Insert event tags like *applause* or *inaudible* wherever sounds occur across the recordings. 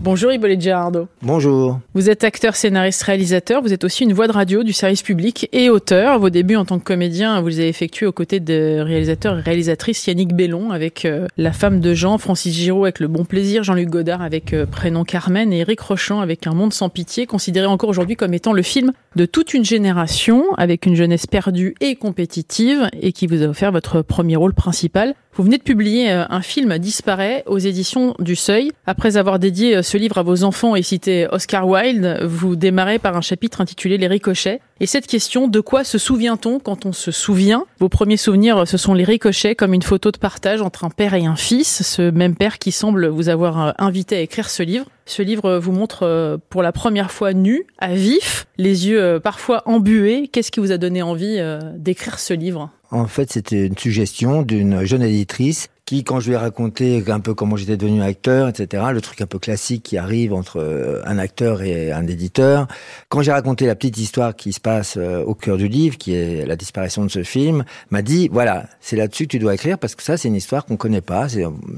Bonjour Hippolyte Gerardo. Bonjour. Vous êtes acteur, scénariste, réalisateur. Vous êtes aussi une voix de radio du service public et auteur. Vos débuts en tant que comédien, vous les avez effectués aux côtés de réalisateurs et réalisatrices Yannick Bellon avec euh, La femme de Jean, Francis Giraud avec Le Bon Plaisir, Jean-Luc Godard avec euh, Prénom Carmen et Eric Rochant avec Un monde sans pitié, considéré encore aujourd'hui comme étant le film de toute une génération avec une jeunesse perdue et compétitive et qui vous a offert votre premier rôle principal. Vous venez de publier euh, un film Disparaît aux éditions du Seuil. Après avoir dédié euh, ce livre à vos enfants et cité Oscar Wilde, vous démarrez par un chapitre intitulé Les ricochets. Et cette question, de quoi se souvient-on quand on se souvient? Vos premiers souvenirs, ce sont les ricochets comme une photo de partage entre un père et un fils, ce même père qui semble vous avoir euh, invité à écrire ce livre. Ce livre vous montre pour la première fois nu, à vif, les yeux parfois embués. Qu'est-ce qui vous a donné envie d'écrire ce livre? En fait, c'était une suggestion d'une jeune éditrice qui, quand je lui ai raconté un peu comment j'étais devenu acteur, etc., le truc un peu classique qui arrive entre euh, un acteur et un éditeur, quand j'ai raconté la petite histoire qui se passe euh, au cœur du livre, qui est la disparition de ce film, m'a dit, voilà, c'est là-dessus que tu dois écrire parce que ça, c'est une histoire qu'on connaît pas,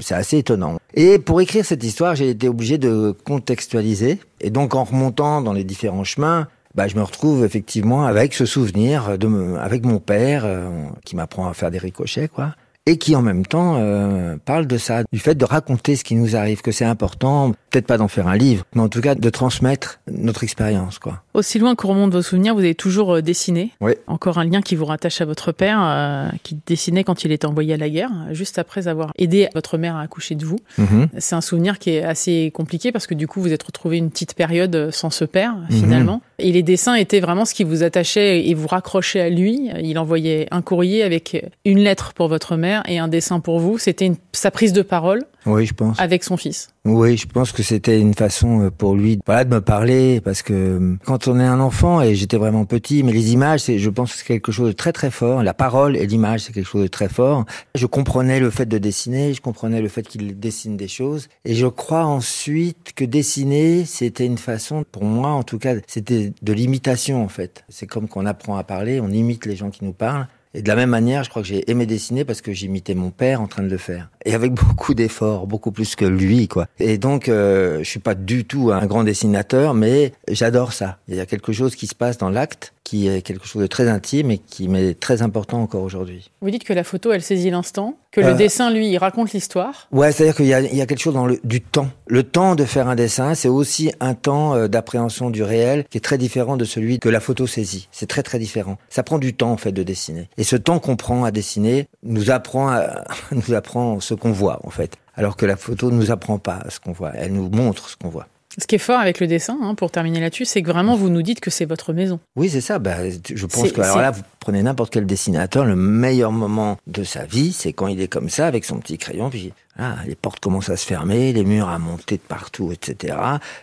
c'est assez étonnant. Et pour écrire cette histoire, j'ai été obligé de contextualiser. Et donc, en remontant dans les différents chemins, bah, je me retrouve effectivement avec ce souvenir de avec mon père euh, qui m'apprend à faire des ricochets, quoi et qui en même temps euh, parle de ça, du fait de raconter ce qui nous arrive, que c'est important, peut-être pas d'en faire un livre, mais en tout cas de transmettre notre expérience. quoi. Aussi loin que remonte vos souvenirs, vous avez toujours euh, dessiné. Oui. Encore un lien qui vous rattache à votre père, euh, qui dessinait quand il était envoyé à la guerre, juste après avoir aidé votre mère à accoucher de vous. Mhm. C'est un souvenir qui est assez compliqué parce que du coup, vous êtes retrouvé une petite période sans ce père, finalement. Mhm. Et les dessins étaient vraiment ce qui vous attachait et vous raccrochait à lui. Il envoyait un courrier avec une lettre pour votre mère et un dessin pour vous. C'était sa prise de parole. Oui, je pense. Avec son fils. Oui, je pense que c'était une façon euh, pour lui, voilà, de me parler, parce que euh, quand on est un enfant et j'étais vraiment petit, mais les images, c'est, je pense que c'est quelque chose de très très fort. La parole et l'image, c'est quelque chose de très fort. Je comprenais le fait de dessiner, je comprenais le fait qu'il dessine des choses, et je crois ensuite que dessiner, c'était une façon, pour moi en tout cas, c'était de l'imitation en fait. C'est comme qu'on apprend à parler, on imite les gens qui nous parlent. Et de la même manière, je crois que j'ai aimé dessiner parce que j'imitais mon père en train de le faire. Et avec *laughs* beaucoup d'efforts, beaucoup plus que lui, quoi. Et donc, euh, je suis pas du tout un grand dessinateur, mais j'adore ça. Il y a quelque chose qui se passe dans l'acte qui est quelque chose de très intime et qui m'est très important encore aujourd'hui. Vous dites que la photo, elle saisit l'instant, que le Euh, dessin, lui, il raconte l'histoire. Ouais, c'est-à-dire qu'il y a, il y a quelque chose dans le du temps. Le temps de faire un dessin, c'est aussi un temps euh, d'appréhension du réel qui est très différent de celui que la photo saisit. C'est très très différent. Ça prend du temps en fait de dessiner. Et ce temps qu'on prend à dessiner nous apprend à- *laughs* nous apprend ce qu'on voit en fait. Alors que la photo ne nous apprend pas ce qu'on voit. Elle nous montre ce qu'on voit. Ce qui est fort avec le dessin, hein, pour terminer là-dessus, c'est que vraiment, vous nous dites que c'est votre maison. Oui, c'est ça. Bah, je pense que alors là, vous prenez n'importe quel dessinateur, le meilleur moment de sa vie, c'est quand il est comme ça avec son petit crayon, puis ah, les portes commencent à se fermer, les murs à monter de partout, etc.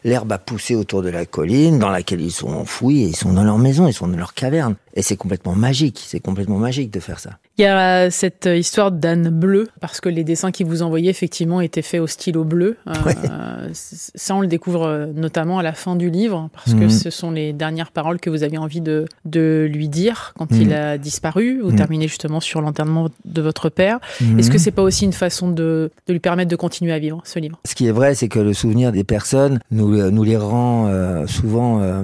L'herbe a poussé autour de la colline dans laquelle ils sont enfouis, et ils sont dans leur maison, ils sont dans leur caverne. Et c'est complètement magique. C'est complètement magique de faire ça. Il y a cette histoire d'Anne bleue, parce que les dessins qui vous envoyaient, effectivement, étaient faits au stylo bleu. Euh, Ouais. ça, on le découvre euh, notamment à la fin du livre, parce que Mhm. ce sont les dernières paroles que vous avez envie de, de lui dire quand Mhm. il a disparu. Vous Mhm. terminez justement sur l'enterrement de votre père. Est-ce que c'est pas aussi une façon de, de lui permettre de continuer à vivre, ce livre? Ce qui est vrai, c'est que le souvenir des personnes nous, nous les rend euh, souvent euh,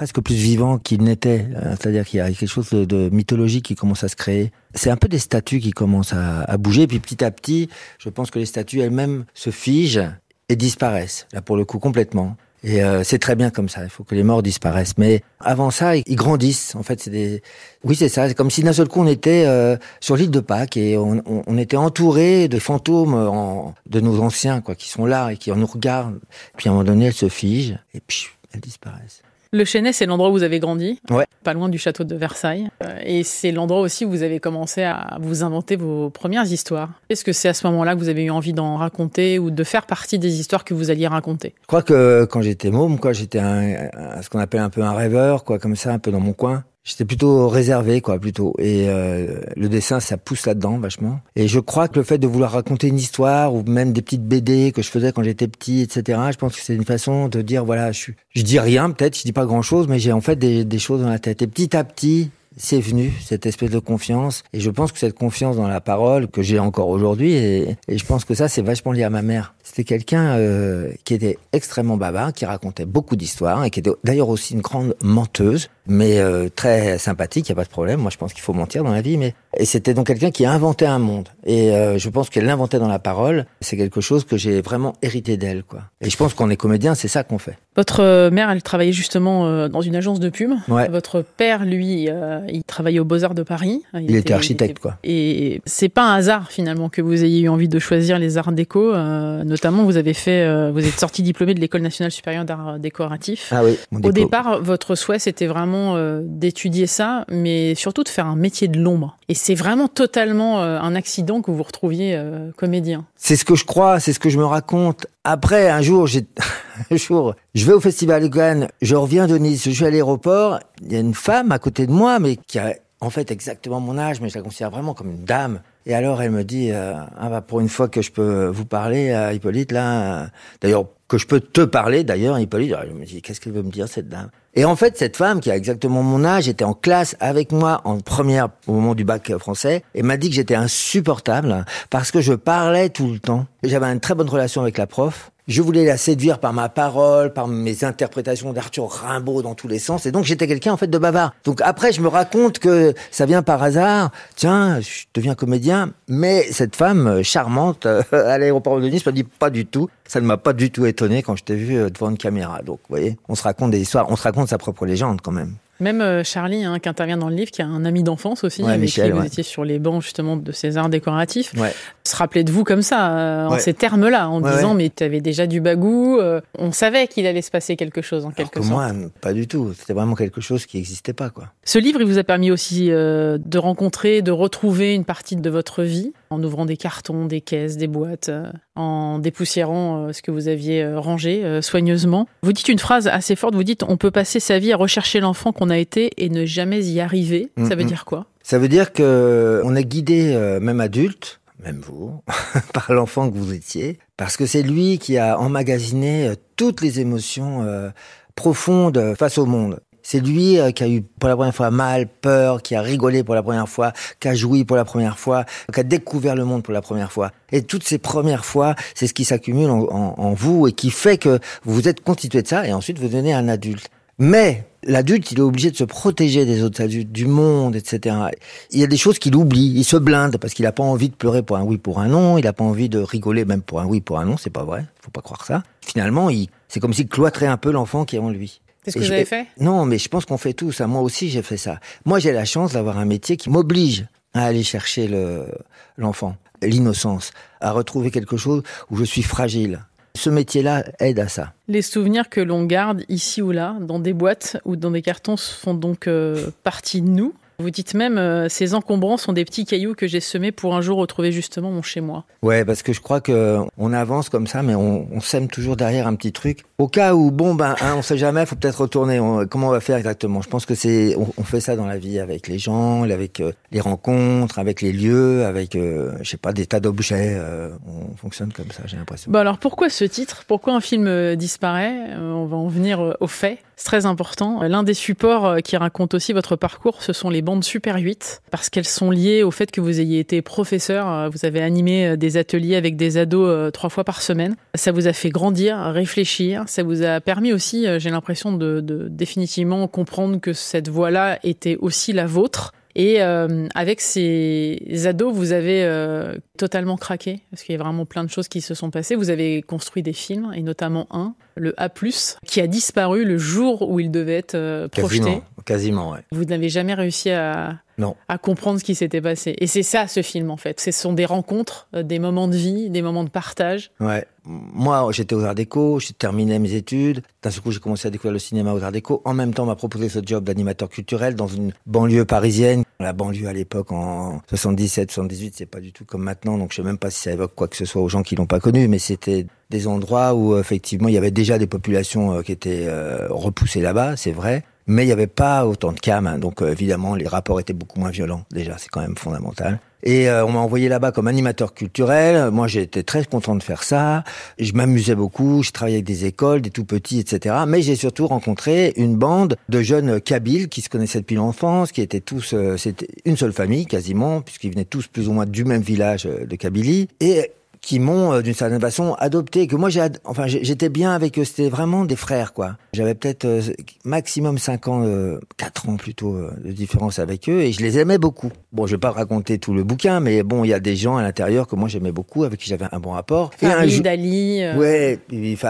presque plus vivants qu'ils n'étaient. Euh, C'est-à-dire qu'il y a quelque chose de, mythologique qui commence à se créer. C'est un peu des statues qui commencent à, bouger, puis petit à petit, je pense que les statues elles-mêmes se figent et disparaissent, là pour le coup complètement. Et euh, c'est très bien comme ça. Il faut que les morts disparaissent. Mais avant ça, ils grandissent. En fait, c'est des. Oui, c'est ça. C'est comme si d'un seul coup on était euh, sur l'île de Pâques et on, était entouré de fantômes en- de nos anciens, quoi, qui sont là et qui nous regardent. Puis à un moment donné, elles se figent et puis elles disparaissent. Le Chênay, c'est l'endroit où vous avez grandi, Ouais. pas loin du château de Versailles. Euh, Et c'est l'endroit aussi où vous avez commencé à vous inventer vos premières histoires. Est-ce que c'est à ce moment-là que vous avez eu envie d'en raconter ou de faire partie des histoires que vous alliez raconter? Je crois que quand j'étais môme, quoi, j'étais ce qu'on appelle un peu un rêveur, quoi, comme ça, un peu dans mon coin. J'étais plutôt réservé, quoi, plutôt. Et euh, le dessin, ça pousse là-dedans, vachement. Et je crois que le fait de vouloir raconter une histoire, ou même des petites BD que je faisais quand j'étais petit, etc., je pense que c'est une façon de dire, voilà, je, suis, je dis rien, peut-être, je dis pas grand-chose, mais j'ai en fait des, des choses dans la tête. Et petit à petit, c'est venu, cette espèce de confiance. Et je pense que cette confiance dans la parole, que j'ai encore aujourd'hui, et, et, je pense que ça, c'est vachement lié à ma mère. C'était quelqu'un euh, qui était extrêmement bavard, qui racontait beaucoup d'histoires, et qui était d'ailleurs aussi une grande menteuse, mais euh, très sympathique, il n'y a pas de problème. Moi, je pense qu'il faut mentir dans la vie, mais... Et c'était donc quelqu'un qui inventait un monde. Et euh, je pense qu'elle l'inventait dans la parole. C'est quelque chose que j'ai vraiment hérité d'elle, quoi. Et je pense qu'on est comédien, c'est ça qu'on fait. Votre mère, elle travaillait justement dans une agence de pub. Ouais. Votre père, lui, il travaillait aux Beaux-Arts de Paris. Il, il était, architecte, il était... quoi. Et c'est pas un hasard, finalement, que vous ayez eu envie de choisir les arts déco. Euh, notamment, vous avez fait, euh, vous êtes sorti diplômé de l'École nationale supérieure d'art décoratif. Ah oui. Au départ, votre souhait, c'était vraiment euh, d'étudier ça, mais surtout de faire un métier de l'ombre. Et c'est vraiment totalement euh, un accident que vous vous retrouviez comédien. C'est ce que je crois, c'est ce que je me raconte. Après, un jour, j'ai, *laughs* un jour, je vais au festival de Cannes, je reviens de Nice, je suis à l'aéroport, il y a une femme à côté de moi, mais qui a en fait exactement mon âge, mais je la considère vraiment comme une dame. Et alors elle me dit, euh, ah bah pour une fois que je peux vous parler, euh, Hippolyte, là, euh, d'ailleurs que je peux te parler, d'ailleurs, Hippolyte, je me dis, qu'est-ce qu'elle veut me dire cette dame? Et en fait, cette femme qui a exactement mon âge était en classe avec moi en première au moment du bac français et m'a dit que j'étais insupportable parce que je parlais tout le temps. J'avais une très bonne relation avec la prof je voulais la séduire par ma parole, par mes interprétations d'Arthur Rimbaud dans tous les sens. Et donc, j'étais quelqu'un, en fait, de bavard. Donc, après, je me raconte que ça vient par hasard. Tiens, je deviens comédien. Mais cette femme charmante *laughs* à l'aéroport de Nice me dit pas du tout. Ça ne m'a pas du tout étonné quand je t'ai vu devant une caméra. Donc, vous voyez, on se raconte des histoires. On se raconte sa propre légende, quand même. Même euh, Charlie, hein, qui intervient dans le livre, qui a un ami d'enfance aussi, ouais, avec Michel, qui vous étiez sur les bancs justement de ces arts décoratifs, se rappelait de vous comme ça, euh, en ces termes-là, en disant mais tu avais déjà du bagou, euh, on savait qu'il allait se passer quelque chose en Alors quelque que sorte. moi, pas du tout. C'était vraiment quelque chose qui n'existait pas, quoi. Ce livre, il vous a permis aussi euh, de rencontrer, de retrouver une partie de votre vie, en ouvrant des cartons, des caisses, des boîtes, euh, en dépoussiérant euh, ce que vous aviez rangé soigneusement. Vous dites une phrase assez forte, vous dites on peut passer sa vie à rechercher l'enfant qu'on a été et ne jamais y arriver. Ça veut dire quoi? Ça veut dire que on est guidé, euh, même adulte, même vous, *laughs* par l'enfant que vous étiez, parce que c'est lui qui a emmagasiné euh, toutes les émotions euh, profondes euh, face au monde. C'est lui euh, qui a eu pour la première fois mal, peur, qui a rigolé pour la première fois, qui a joui pour la première fois, qui a découvert le monde pour la première fois. Et toutes ces premières fois, c'est ce qui s'accumule en, en- en vous et qui fait que vous vous êtes constitué de ça et ensuite vous devenez un adulte. Mais l'adulte, il est obligé de se protéger des autres adultes, du monde, etc. Il y a des choses qu'il oublie, il se blinde parce qu'il n'a pas envie de pleurer pour un oui, pour un non, il n'a pas envie de rigoler même pour un oui, pour un non, c'est pas vrai, faut pas croire ça. Finalement, il, c'est comme s'il cloîtrait un peu l'enfant qui est en lui. C'est ce que vous avez fait Non, mais je pense qu'on fait tout ça. Moi aussi, j'ai fait ça. Moi, j'ai la chance d'avoir un métier qui m'oblige à aller chercher le, l'enfant, l'innocence, à retrouver quelque chose où je suis fragile. Ce métier-là aide à ça. Les souvenirs que l'on garde ici ou là, dans des boîtes ou dans des cartons, font donc euh, partie de nous. Vous dites même, euh, ces encombrants sont des petits cailloux que j'ai semés pour un jour retrouver justement mon chez-moi. Ouais, parce que je crois que on avance comme ça, mais on, on sème toujours derrière un petit truc. Au cas où, bon, ben, hein, on sait jamais, faut peut-être retourner. On- comment on va faire exactement? Je pense que c'est, on, on fait ça dans la vie avec les gens, avec euh, les rencontres, avec les lieux, avec, euh, je sais pas, des tas d'objets. euh, on fonctionne comme ça, j'ai l'impression. Bon alors pourquoi ce titre? Pourquoi un film euh, disparaît? Euh, On va en venir euh, aux faits. C'est très important. L'un des supports euh, qui raconte aussi votre parcours, ce sont les bandes Super 8, parce qu'elles sont liées au fait que vous ayez été professeur. euh, Vous avez animé euh, des ateliers avec des ados trois fois par semaine. Ça vous a fait grandir, réfléchir. Ça vous a permis aussi, j'ai l'impression, de, de définitivement comprendre que cette voie-là était aussi la vôtre. Et euh, avec ces ados, vous avez euh, totalement craqué, parce qu'il y a vraiment plein de choses qui se sont passées. Vous avez construit des films, et notamment un, le A+, qui a disparu le jour où il devait être euh, projeté. Quasiment, quasiment, ouais. Vous n'avez jamais réussi à, Non. à comprendre ce qui s'était passé. Et c'est ça, ce film, en fait. Ce sont des rencontres, des moments de vie, des moments de partage. Ouais. Moi, j'étais aux Arts Déco, j'ai terminé mes études. D'un seul coup, j'ai commencé à découvrir le cinéma aux Arts Déco. En même temps, on m'a proposé ce job d'animateur culturel dans une banlieue parisienne. La banlieue à l'époque, en 77, 78, c'est pas du tout comme maintenant. Donc, je sais même pas si ça évoque quoi que ce soit aux gens qui l'ont pas connu, mais c'était des endroits où, effectivement, il y avait déjà des populations euh, qui étaient euh, repoussées là-bas, c'est vrai. Mais il n'y avait pas autant de cam, hein. donc euh, évidemment les rapports étaient beaucoup moins violents. Déjà, c'est quand même fondamental. Et euh, on m'a envoyé là-bas comme animateur culturel. Moi, j'étais très content de faire ça. Je m'amusais beaucoup. Je travaillais avec des écoles, des tout petits, etc. Mais j'ai surtout rencontré une bande de jeunes kabyles qui se connaissaient depuis l'enfance, qui étaient tous, euh, c'était une seule famille quasiment, puisqu'ils venaient tous plus ou moins du même village de Kabylie. Et qui m'ont euh, d'une certaine façon adopté que moi j'ai enfin j'étais bien avec eux c'était vraiment des frères quoi. J'avais peut-être euh, maximum 5 ans euh, 4 ans plutôt euh, de différence avec eux et je les aimais beaucoup. Bon je vais pas raconter tout le bouquin mais bon il y a des gens à l'intérieur que moi j'aimais beaucoup avec qui j'avais un bon rapport. Farid Ali ouais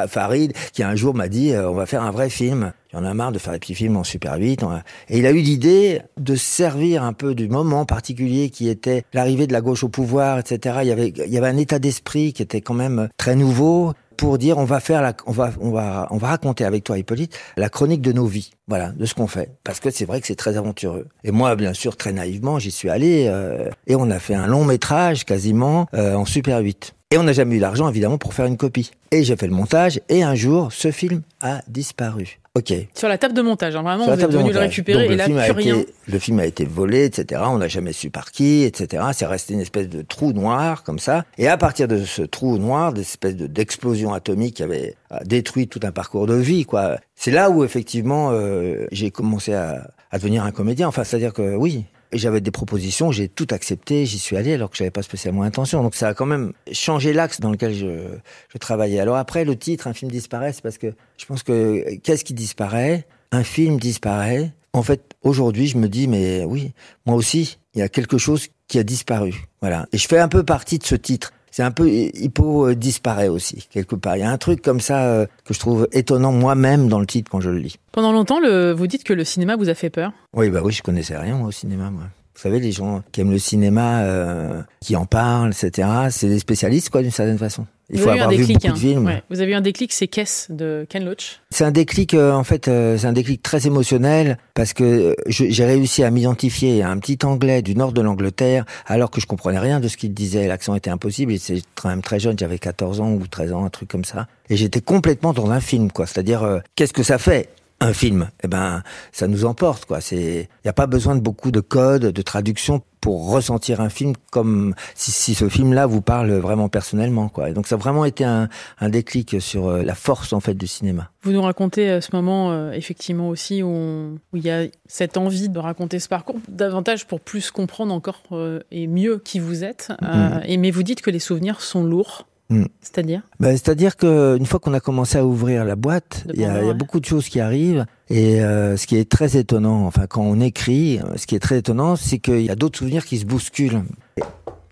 Farid qui un jour m'a dit on va faire un vrai film il en a marre de faire des petits films en super 8. Et il a eu l'idée de servir un peu du moment particulier qui était l'arrivée de la gauche au pouvoir, etc. Il y avait, il y avait un état d'esprit qui était quand même très nouveau pour dire on va faire la, on va, on va, on va raconter avec toi Hippolyte la chronique de nos vies, voilà, de ce qu'on fait, parce que c'est vrai que c'est très aventureux. Et moi, bien sûr, très naïvement, j'y suis allé euh, et on a fait un long métrage quasiment euh, en super 8. Et on n'a jamais eu l'argent, évidemment, pour faire une copie. Et j'ai fait le montage, et un jour, ce film a disparu. Ok. Sur la table de montage, hein, vraiment, vous êtes venu le récupérer et là, plus rien. le film a été volé, etc. On n'a jamais su par qui, etc. C'est resté une espèce de trou noir, comme ça. Et à partir de ce trou noir, d'espèce d'explosion atomique qui avait euh, détruit tout un parcours de vie, quoi. C'est là où, effectivement, euh, j'ai commencé à, à devenir un comédien. Enfin, c'est-à-dire que, oui, j'avais des propositions, j'ai tout accepté, j'y suis allé alors que j'avais pas spécialement intention. Donc ça a quand même changé l'axe dans lequel je, je travaillais. Alors après, le titre, un film disparaît, c'est parce que je pense que qu'est-ce qui disparaît? Un film disparaît. En fait, aujourd'hui, je me dis, mais oui, moi aussi, il y a quelque chose qui a disparu. Voilà. Et je fais un peu partie de ce titre c'est un peu Hippo euh, disparaît aussi quelque part. Il y a un truc comme ça euh, que je trouve étonnant moi-même dans le titre quand je le lis. Pendant longtemps, le, vous dites que le cinéma vous a fait peur. Oui, bah oui, je connaissais rien moi au cinéma. Moi. Vous savez, les gens qui aiment le cinéma, euh, qui en parlent, etc., c'est des spécialistes, quoi, d'une certaine façon. Il faut avoir vu beaucoup de hein. films. Vous avez eu un déclic, c'est Caisse de Ken Loach. C'est un déclic, euh, en fait, euh, c'est un déclic très émotionnel parce que j'ai réussi à m'identifier à un petit Anglais du nord de l'Angleterre alors que je comprenais rien de ce qu'il disait. L'accent était impossible. C'est quand même très jeune, j'avais 14 ans ou 13 ans, un truc comme ça. Et j'étais complètement dans un film, quoi. C'est-à-dire, qu'est-ce que ça fait un film, eh ben, ça nous emporte, quoi. C'est, il n'y a pas besoin de beaucoup de codes, de traduction pour ressentir un film comme si, si ce film-là vous parle vraiment personnellement, quoi. Et donc ça a vraiment été un, un déclic sur euh, la force en fait du cinéma. Vous nous racontez euh, ce moment euh, effectivement aussi où, où il y a cette envie de raconter ce parcours davantage pour plus comprendre encore et mieux qui vous êtes. Mm. et mais vous dites que les souvenirs sont lourds. Mm. C'est-à-dire ben, C'est-à-dire qu'une fois qu'on a commencé à ouvrir la boîte, il y, a, y, a beaucoup de choses qui arrivent. Et euh, ce qui est très étonnant, enfin quand on écrit, euh, ce qui est très étonnant, c'est qu'il y a d'autres souvenirs qui se bousculent. Et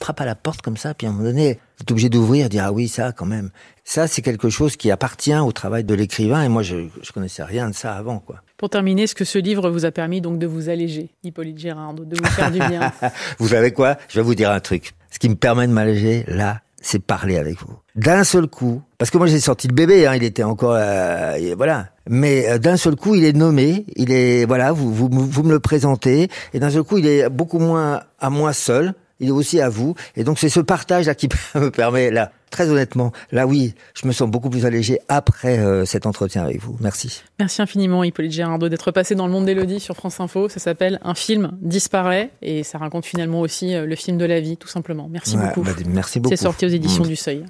frappe à la porte comme ça, puis à un moment donné, vous êtes obligé d'ouvrir, dire ah oui ça quand même. Ça c'est quelque chose qui appartient au travail de l'écrivain et moi je, je connaissais rien de ça avant quoi. Pour terminer, est-ce que ce livre vous a permis donc de vous alléger, Hippolyte Gérard, de vous faire du bien? *laughs* Vous savez quoi? Je vais vous dire un truc. Ce qui me permet de m'alléger là, c'est parler avec vous. D'un seul coup, parce que moi j'ai sorti le bébé, hein, il était encore, euh, voilà. Mais euh, d'un seul coup, il est nommé, il est, voilà, vous, vous, vous me le présentez, et d'un seul coup, il est beaucoup moins à moi seul, il est aussi à vous. Et donc c'est ce partage là qui *laughs* me permet là, très honnêtement, là oui, je me sens beaucoup plus allégé après euh, cet entretien avec vous. Merci. Merci infiniment Hippolyte Gérardo d'être passé dans le monde d'Elodie sur France Info. Ça s'appelle Un film disparaît et ça raconte finalement aussi euh, le film de la vie tout simplement. Merci beaucoup. Bah, merci beaucoup. C'est sorti aux éditions mmh. du Seuil.